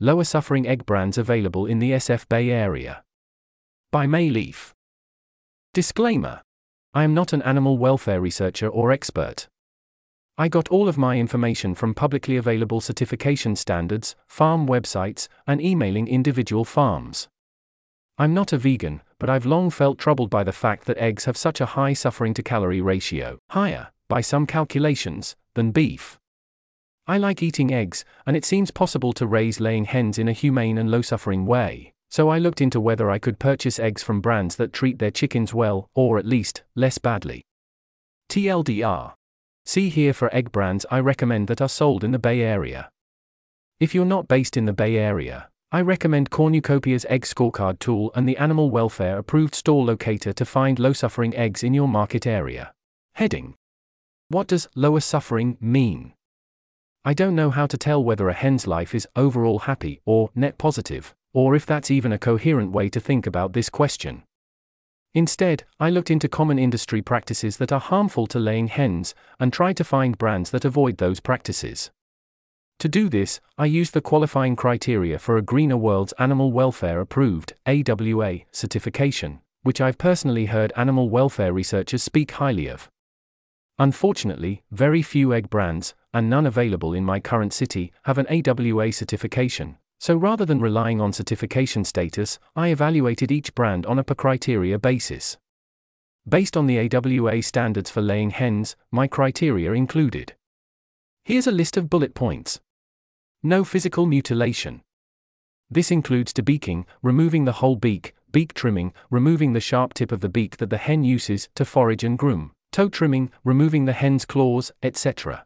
lower suffering egg brands available in the SF Bay area. By mayleaf. Disclaimer I am not an animal welfare researcher or expert. I got all of my information from publicly available certification standards, farm websites, and emailing individual farms. I'm not a vegan, but I've long felt troubled by the fact that eggs have such a high suffering to calorie ratio, higher, by some calculations, than beef. I like eating eggs, and it seems possible to raise laying hens in a humane and low suffering way, so I looked into whether I could purchase eggs from brands that treat their chickens well, or at least, less badly. TLDR. See here for egg brands I recommend that are sold in the Bay Area. If you're not based in the Bay Area, I recommend Cornucopia's Egg Scorecard tool and the Animal Welfare Approved Store Locator to find low suffering eggs in your market area. Heading What does lower suffering mean? I don't know how to tell whether a hen's life is overall happy or net positive, or if that's even a coherent way to think about this question. Instead, I looked into common industry practices that are harmful to laying hens and tried to find brands that avoid those practices. To do this, I used the qualifying criteria for a Greener World's Animal Welfare Approved AWA certification, which I've personally heard animal welfare researchers speak highly of. Unfortunately, very few egg brands, and none available in my current city, have an AWA certification. So rather than relying on certification status, I evaluated each brand on a per criteria basis. Based on the AWA standards for laying hens, my criteria included. Here's a list of bullet points. No physical mutilation. This includes debeaking, removing the whole beak, beak trimming, removing the sharp tip of the beak that the hen uses to forage and groom, toe trimming, removing the hen's claws, etc.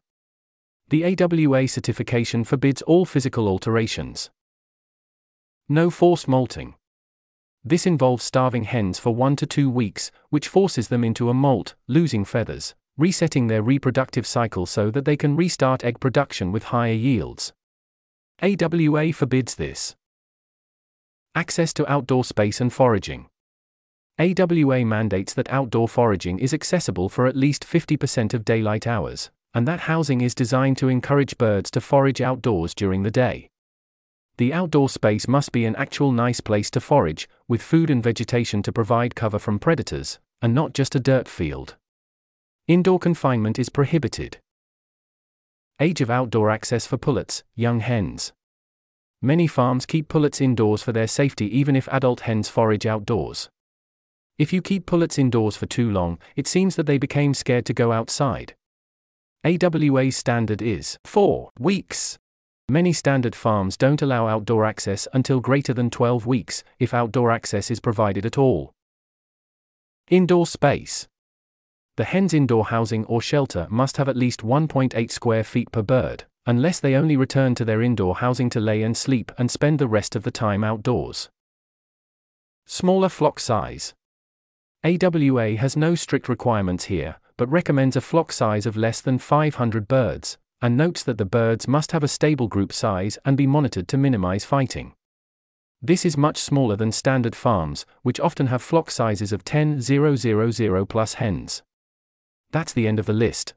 The AWA certification forbids all physical alterations. No forced molting. This involves starving hens for one to two weeks, which forces them into a molt, losing feathers, resetting their reproductive cycle so that they can restart egg production with higher yields. AWA forbids this. Access to outdoor space and foraging. AWA mandates that outdoor foraging is accessible for at least 50% of daylight hours, and that housing is designed to encourage birds to forage outdoors during the day. The outdoor space must be an actual nice place to forage, with food and vegetation to provide cover from predators, and not just a dirt field. Indoor confinement is prohibited. Age of outdoor access for pullets, young hens. Many farms keep pullets indoors for their safety even if adult hens forage outdoors. If you keep pullets indoors for too long, it seems that they became scared to go outside. AWA's standard is 4 weeks. Many standard farms don't allow outdoor access until greater than 12 weeks, if outdoor access is provided at all. Indoor space. The hen's indoor housing or shelter must have at least 1.8 square feet per bird, unless they only return to their indoor housing to lay and sleep and spend the rest of the time outdoors. Smaller flock size. AWA has no strict requirements here, but recommends a flock size of less than 500 birds, and notes that the birds must have a stable group size and be monitored to minimize fighting. This is much smaller than standard farms, which often have flock sizes of 10,000 plus hens. That's the end of the list.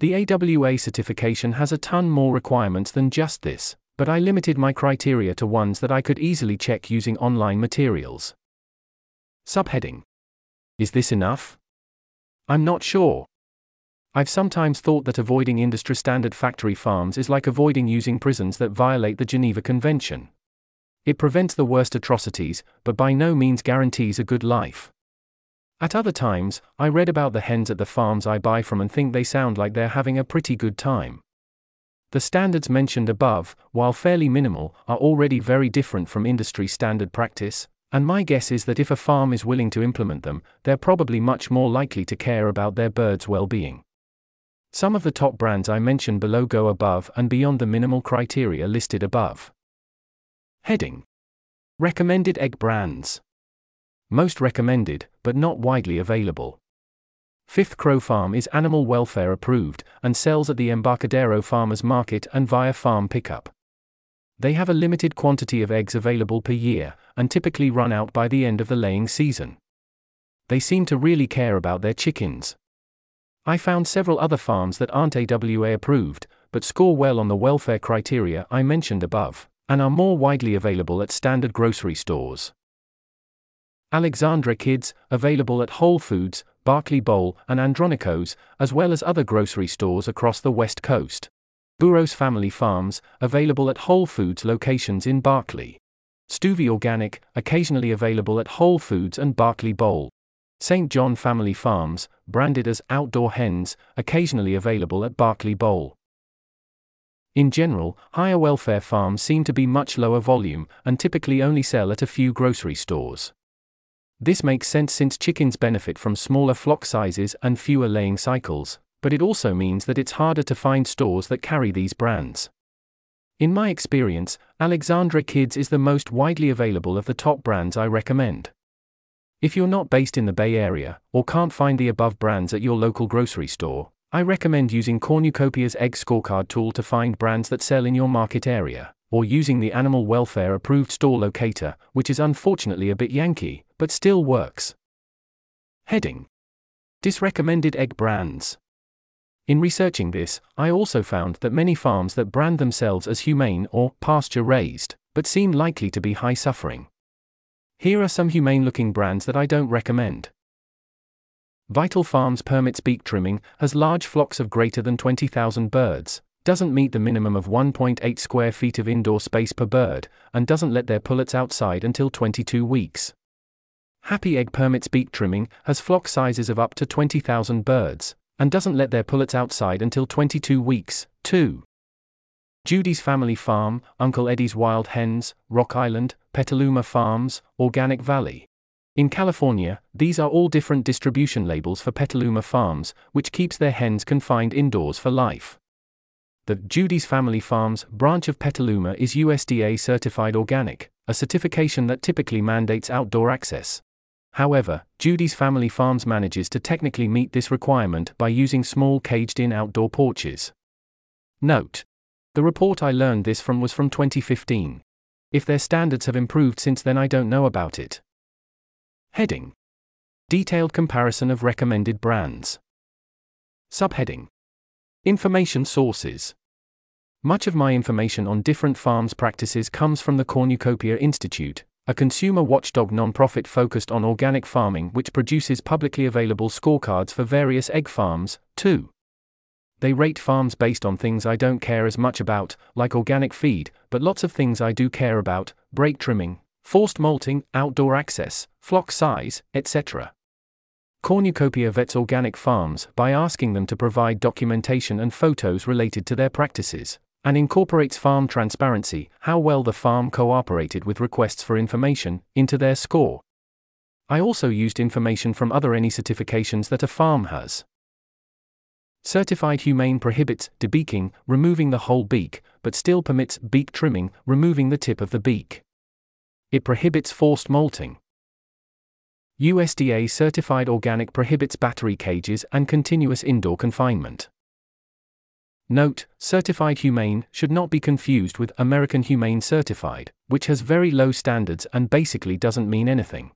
The AWA certification has a ton more requirements than just this, but I limited my criteria to ones that I could easily check using online materials. Subheading Is this enough? I'm not sure. I've sometimes thought that avoiding industry standard factory farms is like avoiding using prisons that violate the Geneva Convention. It prevents the worst atrocities, but by no means guarantees a good life. At other times, I read about the hens at the farms I buy from and think they sound like they're having a pretty good time. The standards mentioned above, while fairly minimal, are already very different from industry standard practice, and my guess is that if a farm is willing to implement them, they're probably much more likely to care about their birds' well being. Some of the top brands I mentioned below go above and beyond the minimal criteria listed above. Heading Recommended egg brands. Most recommended, but not widely available. Fifth Crow Farm is animal welfare approved and sells at the Embarcadero Farmers Market and via farm pickup. They have a limited quantity of eggs available per year, and typically run out by the end of the laying season. They seem to really care about their chickens. I found several other farms that aren't AWA approved, but score well on the welfare criteria I mentioned above, and are more widely available at standard grocery stores. Alexandre Kids, available at Whole Foods, Berkeley Bowl, and Andronico's, as well as other grocery stores across the West Coast. Burroughs Family Farms, available at Whole Foods locations in Berkeley. Stuvie Organic, occasionally available at Whole Foods and Berkeley Bowl. St. John Family Farms, branded as Outdoor Hens, occasionally available at Berkeley Bowl. In general, higher welfare farms seem to be much lower volume and typically only sell at a few grocery stores. This makes sense since chickens benefit from smaller flock sizes and fewer laying cycles, but it also means that it's harder to find stores that carry these brands. In my experience, Alexandre Kids is the most widely available of the top brands I recommend. If you're not based in the Bay Area, or can't find the above brands at your local grocery store, I recommend using Cornucopia's Egg Scorecard tool to find brands that sell in your market area, or using the Animal Welfare Approved Store Locator, which is unfortunately a bit Yankee, but still works. Heading Disrecommended Egg Brands in researching this, I also found that many farms that brand themselves as humane or pasture raised, but seem likely to be high suffering. Here are some humane looking brands that I don't recommend. Vital Farms permits beak trimming, has large flocks of greater than 20,000 birds, doesn't meet the minimum of 1.8 square feet of indoor space per bird, and doesn't let their pullets outside until 22 weeks. Happy Egg permits beak trimming, has flock sizes of up to 20,000 birds, and doesn't let their pullets outside until 22 weeks, 2. Judy's Family Farm, Uncle Eddie's Wild Hens, Rock Island, Petaluma Farms, Organic Valley. In California, these are all different distribution labels for Petaluma Farms, which keeps their hens confined indoors for life. The Judy's Family Farms branch of Petaluma is USDA certified organic, a certification that typically mandates outdoor access. However, Judy's Family Farms manages to technically meet this requirement by using small caged in outdoor porches. Note. The report I learned this from was from 2015. If their standards have improved since then, I don't know about it. Heading Detailed comparison of recommended brands. Subheading Information sources. Much of my information on different farms' practices comes from the Cornucopia Institute, a consumer watchdog nonprofit focused on organic farming which produces publicly available scorecards for various egg farms, too. They rate farms based on things I don't care as much about, like organic feed, but lots of things I do care about beak trimming, forced molting, outdoor access, flock size, etc. Cornucopia vets organic farms by asking them to provide documentation and photos related to their practices and incorporates farm transparency, how well the farm cooperated with requests for information, into their score. I also used information from other any certifications that a farm has. Certified Humane prohibits debeaking, removing the whole beak, but still permits beak trimming, removing the tip of the beak. It prohibits forced molting. USDA certified organic prohibits battery cages and continuous indoor confinement. Note, Certified Humane should not be confused with American Humane Certified, which has very low standards and basically doesn't mean anything.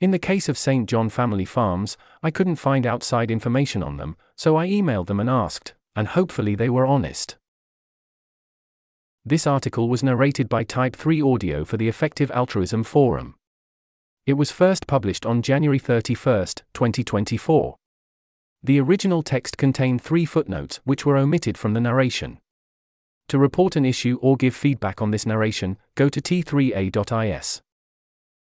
In the case of St. John Family Farms, I couldn't find outside information on them, so I emailed them and asked, and hopefully they were honest. This article was narrated by Type 3 Audio for the Effective Altruism Forum. It was first published on January 31, 2024. The original text contained three footnotes which were omitted from the narration. To report an issue or give feedback on this narration, go to t3a.is.